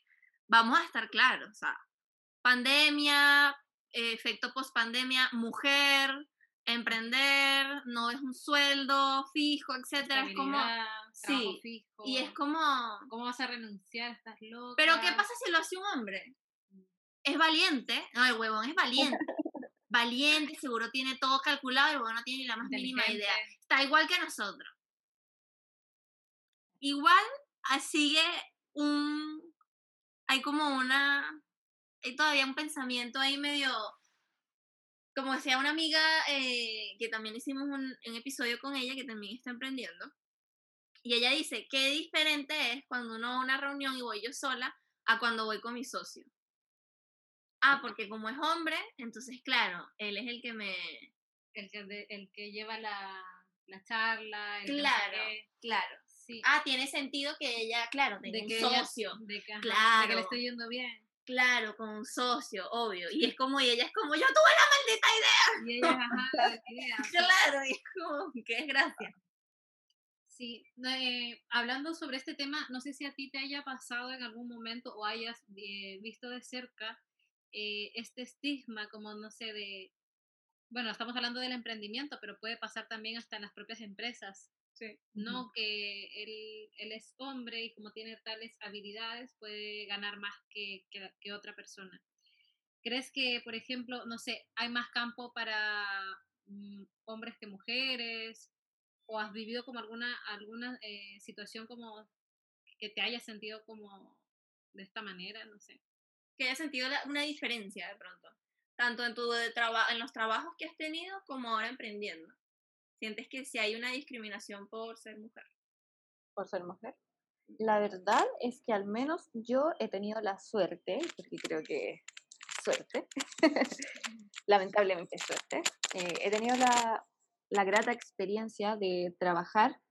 vamos a estar claros, o sea, pandemia, efecto post pandemia, mujer, emprender, no es un sueldo fijo, etcétera, es como sí, fijo. y es como ¿cómo vas a renunciar? Estás loca. Pero ¿qué pasa si lo hace un hombre? Es valiente, no, el huevón es valiente. valiente, seguro tiene todo calculado, el huevón no tiene ni la más mínima idea. Está igual que nosotros. Igual ah, sigue un hay como una hay todavía un pensamiento ahí medio como decía una amiga eh, que también hicimos un, episodio con ella que también está emprendiendo, y ella dice, qué diferente es cuando uno va a una reunión y voy yo sola a cuando voy con mi socio. Ah, porque como es hombre, entonces claro, él es el que me... El que, el que lleva la, la charla. claro, claro. Sí. Ah, tiene sentido que ella, claro, tenga un socio. de que, claro. de que le estoy yendo bien. Claro, con un socio, obvio. Y es como, y ella es como, yo tuve la maldita idea. Y ella, ajá, la idea. claro, y es como, qué desgracia. Sí, eh, hablando sobre este tema, no sé si a ti te haya pasado en algún momento o hayas eh, visto de cerca eh, este estigma, como no sé, de, bueno, estamos hablando del emprendimiento, pero puede pasar también hasta en las propias empresas, no que él, él, es hombre y como tiene tales habilidades puede ganar más que, que, otra persona. ¿Crees que, por ejemplo, no sé, hay más campo para mm, hombres que mujeres? ¿O has vivido como alguna, alguna eh, situación como que te haya sentido como de esta manera? No sé. Que haya sentido una diferencia de pronto, tanto en, tu de en los trabajos que has tenido como ahora emprendiendo. ¿Sientes que si hay una discriminación por ser mujer? Por ser mujer. La verdad es que al menos yo he tenido la suerte, porque creo que suerte, lamentablemente suerte, eh, he tenido la, la grata experiencia de trabajar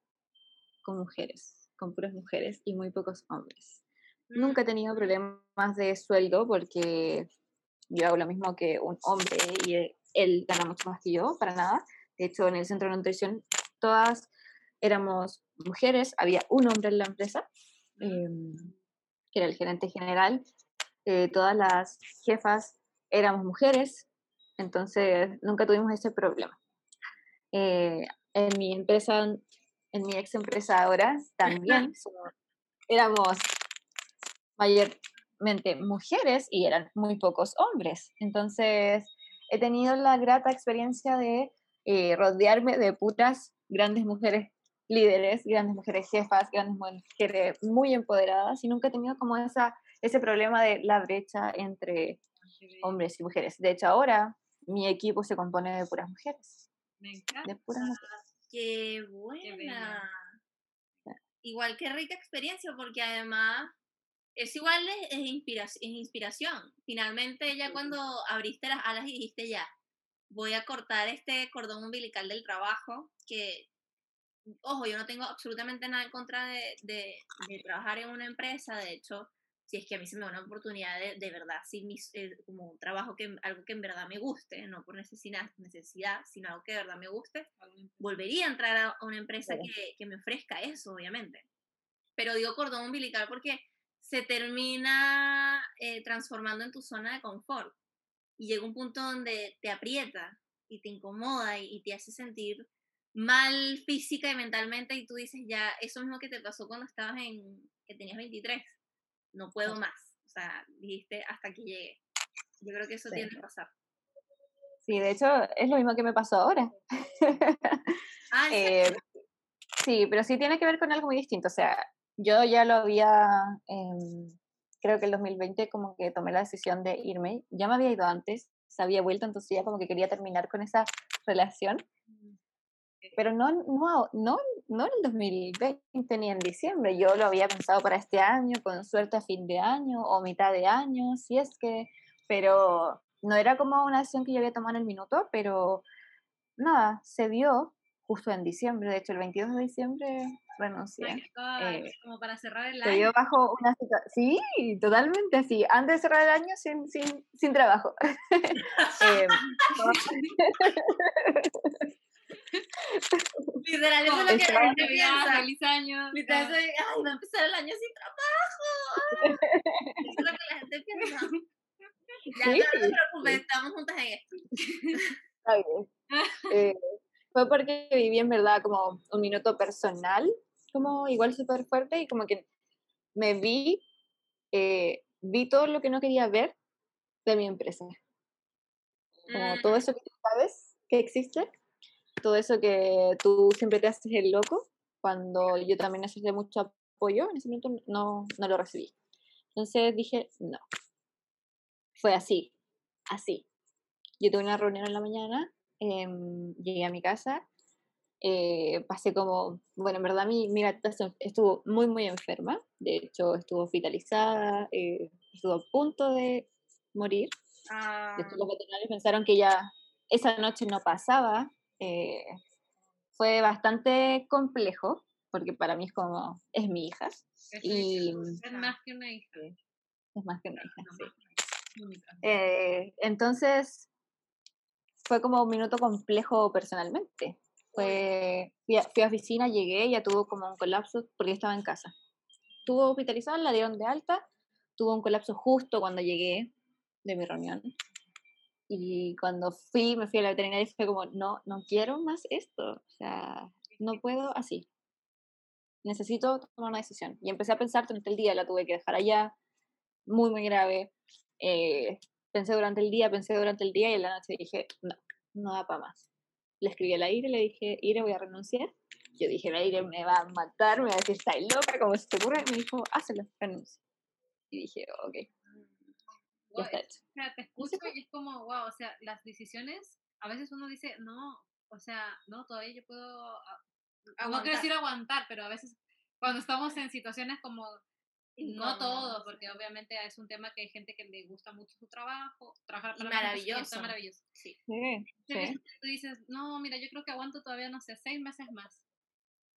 con mujeres, con puras mujeres y muy pocos hombres. Nunca he tenido problemas de sueldo porque yo hago lo mismo que un hombre y él gana mucho más que yo, para nada. De hecho, en el centro de nutrición todas éramos mujeres, había un hombre en la empresa, em, que era el gerente general, eh, todas las jefas éramos mujeres, entonces nunca tuvimos ese problema. Eh, en mi empresa, en mi ex empresa ahora, también éramos mayormente mujeres y eran muy pocos hombres. Entonces, he tenido la grata experiencia de eh, rodearme de putas grandes mujeres líderes, grandes mujeres jefas, grandes mujeres muy empoderadas y nunca he tenido como esa, ese problema de la brecha entre hombres y mujeres. De hecho, ahora mi equipo se compone de puras mujeres. Me encanta. De puras mujeres. Qué buena. Igual que rica experiencia, porque además es igual es, inspiración, es inspiración. Finalmente ya cuando abriste las alas y dijiste ya, voy a cortar este cordón umbilical del trabajo, que, ojo, yo no tengo absolutamente nada en contra de, de, trabajar en una empresa, de hecho, si es que a mí se me da una oportunidad de, de verdad, sí, mis, eh, como un trabajo, que, algo que en verdad me guste, no por necesidad, necesidad, sino algo que de verdad me guste, volvería a entrar a una empresa que, que me ofrezca eso, obviamente. Pero digo cordón umbilical porque se termina eh, transformando en tu zona de confort y llega un punto donde te aprieta y te incomoda y, te hace sentir mal física y mentalmente y tú dices ya, eso mismo que te pasó cuando estabas en, que tenías 23, no puedo más, o sea, dijiste hasta aquí llegué. Yo creo que eso tiene que pasar. Sí, de hecho es lo mismo que me pasó ahora. Ah, eh, sí, pero sí tiene que ver con algo muy distinto, o sea, yo ya lo había, eh, creo que el 2020 como que tomé la decisión de irme. Ya me había ido antes, se había vuelto, entonces ya como que quería terminar con esa relación. Pero no, no, no, no en el 2020 ni en diciembre, yo lo había pensado para este año, con suerte a fin de año o mitad de año, si es que, pero no era como una acción que yo había tomado en el minuto, pero nada, se dio justo en diciembre, de hecho el 22 de diciembre renuncié. Eh, como para cerrar el año. Se dio bajo una Sí, totalmente así, antes de cerrar el año sin, sin, sin trabajo. eh, Literal, eso es lo que la gente piensa. Feliz año. Literal, ay, va a empezar el año sin trabajo. Eso es lo que la gente piensa. Ya sí, no te preocupes, estamos juntas en esto. Está bien. Eh, fue porque viví en verdad como un minuto personal, como igual súper fuerte y como que me vi, eh, vi todo lo que no quería ver de mi empresa. Como todo mm. eso que sabes que existe, todo eso que tú siempre te haces el loco, cuando yo también necesité mucho apoyo, en ese momento no, no lo recibí. Entonces dije, no. Fue así, así. Yo tuve una reunión en la mañana, em, llegué a mi casa, eh, pasé como, bueno, en verdad mi, mi gatita estuvo muy, muy enferma, de hecho estuvo hospitalizada, eh, estuvo a punto de morir. Ah. los veterinarios pensaron que ya esa noche no pasaba, eh, fue bastante complejo, porque para mí es como, es mi hija. Es, y, es más que una hija. Es más que una hija, sí. Eh, entonces, fue como un minuto complejo personalmente. Fue, fui a, fui a oficina, llegué, ya tuvo como un colapso porque estaba en casa. Estuvo hospitalizada, la dieron de alta, tuvo un colapso justo cuando llegué de mi reunión. Y cuando fui, me fui a la veterinaria y fue como, no, no quiero más esto. O sea, no puedo así. Necesito tomar una decisión. Y empecé a pensar durante el día, la tuve que dejar allá, muy, muy grave. Eh, pensé durante el día, pensé durante el día y en la noche dije, no, no da para más. Le escribí a la Ire, le dije, Ire, voy a renunciar. Yo dije, la Ire me va a matar, me va a decir, está loca, como se te ocurre? Y me dijo, hazlo, renuncia. Y dije, ok o sea, te escucho y es como, wow, o sea, las decisiones, a veces uno dice, no, o sea, no, todavía yo puedo, ah, no quiero decir aguantar, pero a veces cuando estamos en situaciones como, no todo, porque obviamente es un tema que hay gente que le gusta mucho su trabajo, trabajar para maravilloso. maravilloso. Sí. sí, sí. Tú dices, no, mira, yo creo que aguanto todavía, no sé, seis meses más.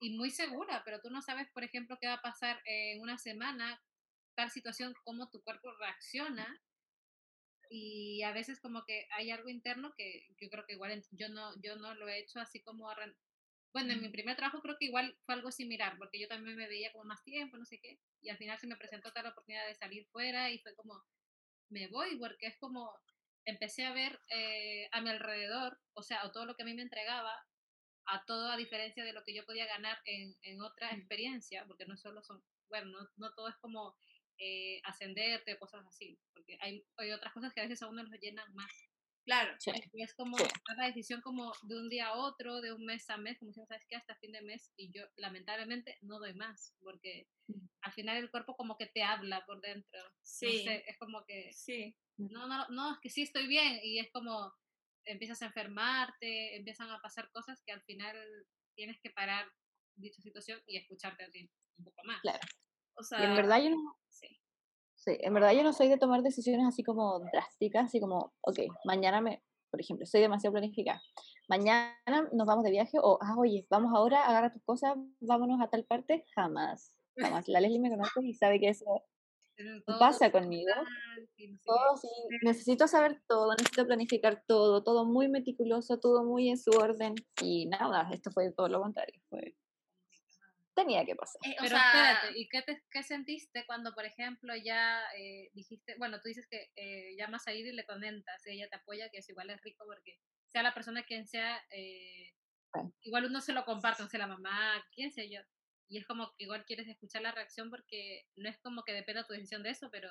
Y muy segura, pero tú no sabes, por ejemplo, qué va a pasar en una semana, tal situación, cómo tu cuerpo reacciona y a veces como que hay algo interno que yo creo que igual yo no, yo no lo he hecho así como, bueno, en mi primer trabajo creo que igual fue algo similar, porque yo también me veía como más tiempo, no sé qué, y al final se me presentó tal oportunidad de salir fuera y fue como, me voy, porque es como, empecé a ver eh, a mi alrededor, o sea, todo lo que a mí me entregaba, a todo a diferencia de lo que yo podía ganar en, en otra experiencia, porque no solo son, bueno, no, no todo es como eh, ascenderte, cosas así, porque hay, hay, otras cosas que a veces a uno los llenan más. Claro, y es como una decisión como de un día a otro, de un mes a mes, como si sabes que hasta fin de mes, y yo lamentablemente no doy más, porque mm. al final el cuerpo como que te habla por dentro. Sí. es como que, sí. no, no, no, es que sí estoy bien, y es como empiezas a enfermarte, empiezan a pasar cosas que al final tienes que parar dicha situación y escucharte a ti un poco más. Claro. O sea, y en verdad yo no, Sí, en verdad yo no soy de tomar decisiones así como drásticas, así como, ok, mañana me, por ejemplo, soy demasiado planificada. Mañana nos vamos de viaje o, ah, oye, vamos ahora, agarra tus cosas, vámonos a tal parte. Jamás, jamás. La Leslie me conoce y sabe que eso pasa conmigo. Todo, sí, necesito saber todo, necesito planificar todo, todo muy meticuloso, todo muy en su orden. Y nada, esto fue todo lo contrario. Fue tenía que pasar. Eh, Pero espérate, ¿y qué, te, qué sentiste cuando, por ejemplo, ya eh, dijiste, bueno, tú dices que eh, llamas a ir y le comentas, ella te apoya, que es igual es rico porque sea la persona quien sea, eh, igual uno se lo comparte, no sé, la mamá, quién sé yo. Y es como que igual quieres escuchar la reacción porque no es como que dependa tu decisión de eso, pero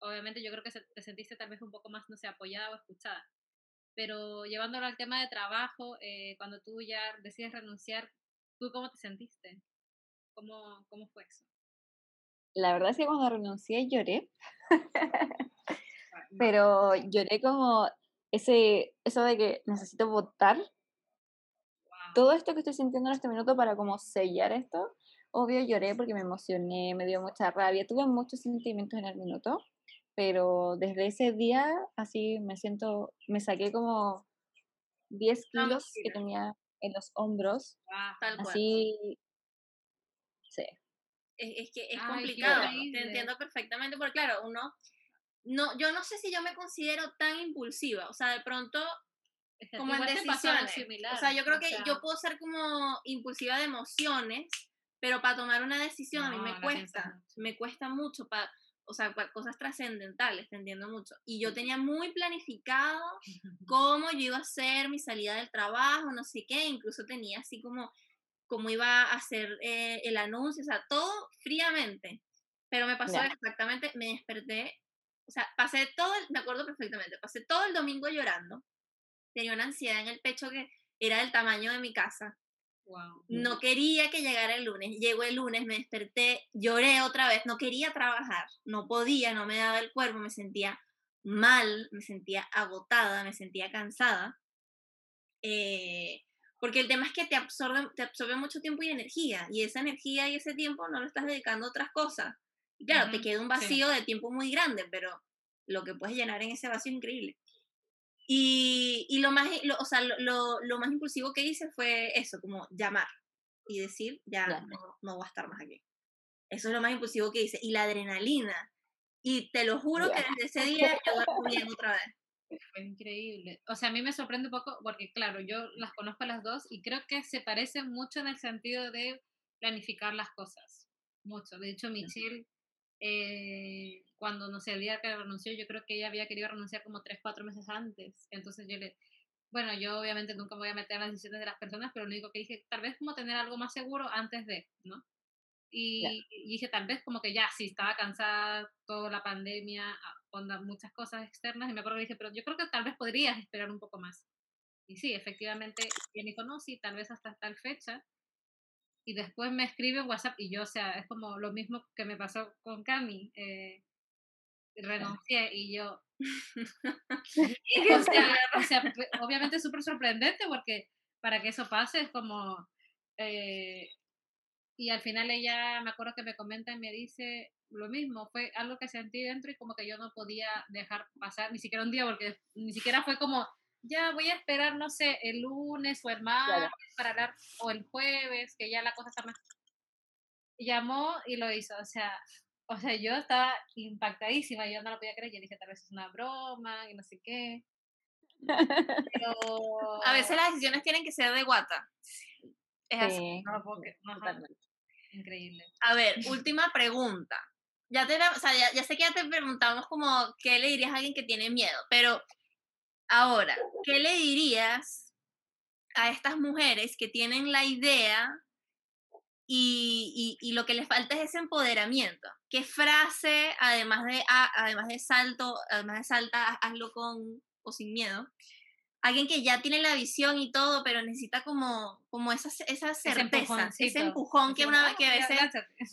obviamente yo creo que te sentiste tal vez un poco más, no sé, apoyada o escuchada. Pero llevándolo al tema de trabajo, cuando tú ya decides renunciar, ¿Tú cómo te sentiste? ¿Cómo, cómo fue eso? La verdad es que cuando renuncié lloré. pero lloré como ese, eso de que necesito votar todo esto que estoy sintiendo en este minuto para como sellar esto. Obvio lloré porque me emocioné, me dio mucha rabia, tuve muchos sentimientos en el minuto, pero desde ese día así me siento, me saqué como 10 kilos que tenía en los hombros. así, sí. Es, que es complicado, te entiendo perfectamente, porque claro, uno, no, yo no sé si yo me considero tan impulsiva, o sea, de pronto como en decisiones. o sea, yo creo que yo puedo ser como impulsiva de emociones, pero para tomar una decisión a mí me cuesta, me cuesta mucho para o sea, cosas trascendentales, te entiendo mucho. Y yo tenía muy planificado cómo yo iba a hacer mi salida del trabajo, no sé qué, incluso tenía así como cómo iba a hacer eh, el anuncio, o sea, todo fríamente. Pero me pasó exactamente, me desperté, o sea, pasé todo, el, me acuerdo perfectamente, pasé todo el domingo llorando, tenía una ansiedad en el pecho que era del tamaño de mi casa. No quería que llegara el lunes. Llegó el lunes, me desperté, lloré otra vez, no quería trabajar, no podía, no me daba el cuerpo, me sentía mal, me sentía agotada, me sentía cansada. Eh, porque el tema es que te absorbe, te absorbe mucho tiempo y energía, y esa energía y ese tiempo no lo estás dedicando a otras cosas. Y claro, te queda un vacío de tiempo muy grande, pero lo que puedes llenar en ese vacío es increíble. Y, y lo, más, o sea, lo, lo, más impulsivo que hice fue eso, como llamar y decir, ya no, no, voy a estar más aquí. Eso es lo más impulsivo que hice. Y la adrenalina. Y te lo juro que desde ese día yo voy bien otra vez. Fue increíble. O sea, a mí me sorprende un poco porque, claro, yo las conozco a las dos y creo que se parecen mucho en el sentido de planificar las cosas. Mucho. De hecho, Michelle eh, cuando, no sé, el día que renunció, yo creo que ella había querido renunciar como tres, cuatro meses antes. Entonces yo le, bueno, yo obviamente nunca me voy a meter en las decisiones de las personas, pero lo único que dije, tal vez como tener algo más seguro antes de, ¿no? Y, dije, tal vez como que ya, sí, estaba cansada, toda la pandemia, ah, muchas cosas externas, y me acuerdo que dije, pero yo creo que tal vez podrías esperar un poco más. Y sí, efectivamente, y me conocí, tal vez hasta tal fecha, y después me escribe en WhatsApp y yo, o sea, es como lo mismo que me pasó con Cami. Eh, renuncié y yo... o, sea, obviamente es súper sorprendente porque para que eso pase es como... Eh, y al final ella, me acuerdo que me comenta y me dice lo mismo, fue algo que sentí dentro y como que yo no podía dejar pasar ni siquiera un día porque ni siquiera fue como ya voy a esperar, no sé, el lunes o el martes para hablar, o el jueves, que ya la cosa está más... Llamó y lo hizo, o sea, o sea, yo estaba impactadísima, yo no lo podía creer, yo dije, tal vez es una broma y no sé qué. Pero... A veces las decisiones tienen que ser de guata. Es así. No Increíble. A ver, última pregunta. Ya, te, o sea, ya, ya, sé que ya te preguntamos como qué le dirías a alguien que tiene miedo, pero Ahora, ¿qué le dirías a estas mujeres que tienen la idea y, lo que les falta es ese empoderamiento? ¿Qué frase, además de, ah, además de salto, además de salta, hazlo con o sin miedo? Alguien que ya tiene la visión y todo, pero necesita como, como esa, esa certeza, ese, empujón que una que a veces,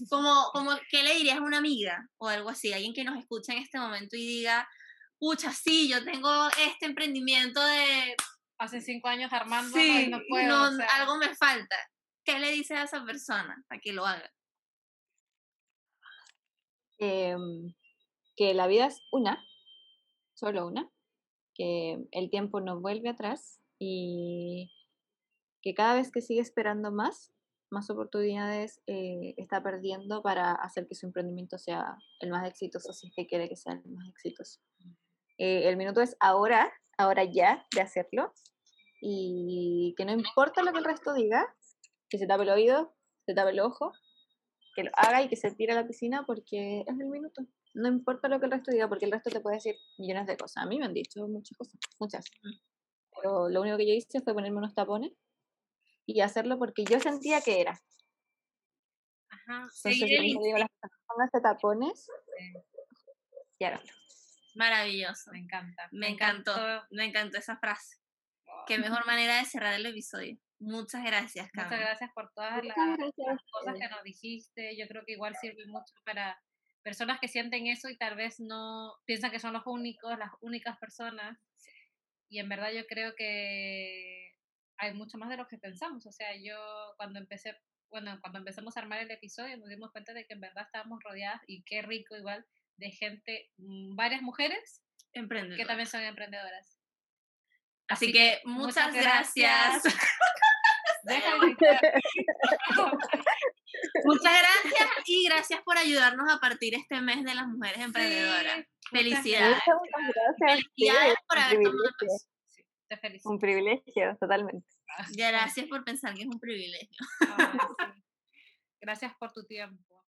como, como, ¿qué le dirías a una amiga o algo así? Alguien que nos escucha en este momento y diga, pucha, sí, yo tengo este emprendimiento de... Hace cinco años armando y no puedo. algo me falta. ¿Qué le dices a esa persona para que lo haga? Em, que la vida es una, solo una, que el tiempo no vuelve atrás y que cada vez que sigue esperando más, más oportunidades eh, está perdiendo para hacer que su emprendimiento sea el más exitoso, si es que quiere que sea el más exitoso. Eh, el minuto es ahora, ahora ya de hacerlo. Y que no importa lo que el resto diga, que se tape el oído, se tape el ojo, que lo haga y que se tire a la piscina porque es el minuto. No importa lo que el resto diga, porque el resto te puede decir millones de cosas. A mí me han dicho muchas cosas, muchas. Pero lo único que yo hice fue ponerme unos tapones y hacerlo porque yo sentía que era. Ajá. Entonces, yo digo las pónganse tapones y háganlo. Maravilloso. Me encanta. Me, encantó. Me encantó esa frase. Qué mejor manera de cerrar el episodio. Muchas gracias, Muchas gracias por todas las, cosas que nos dijiste. Yo creo que igual sirve mucho para personas que sienten eso y tal vez no piensan que son los únicos, las únicas personas. Y en verdad yo creo que hay mucho más de lo que pensamos. O sea, yo cuando empecé, bueno, cuando empezamos a armar el episodio nos dimos cuenta de que en verdad estábamos rodeadas y qué rico igual de gente, mm, varias mujeres que también son emprendedoras. Así, que, muchas, gracias. Muchas gracias y gracias por ayudarnos a partir este mes de las mujeres emprendedoras. Felicidades. Felicidades por haber Un privilegio, totalmente. Gracias por pensar que es un privilegio. Gracias por tu tiempo.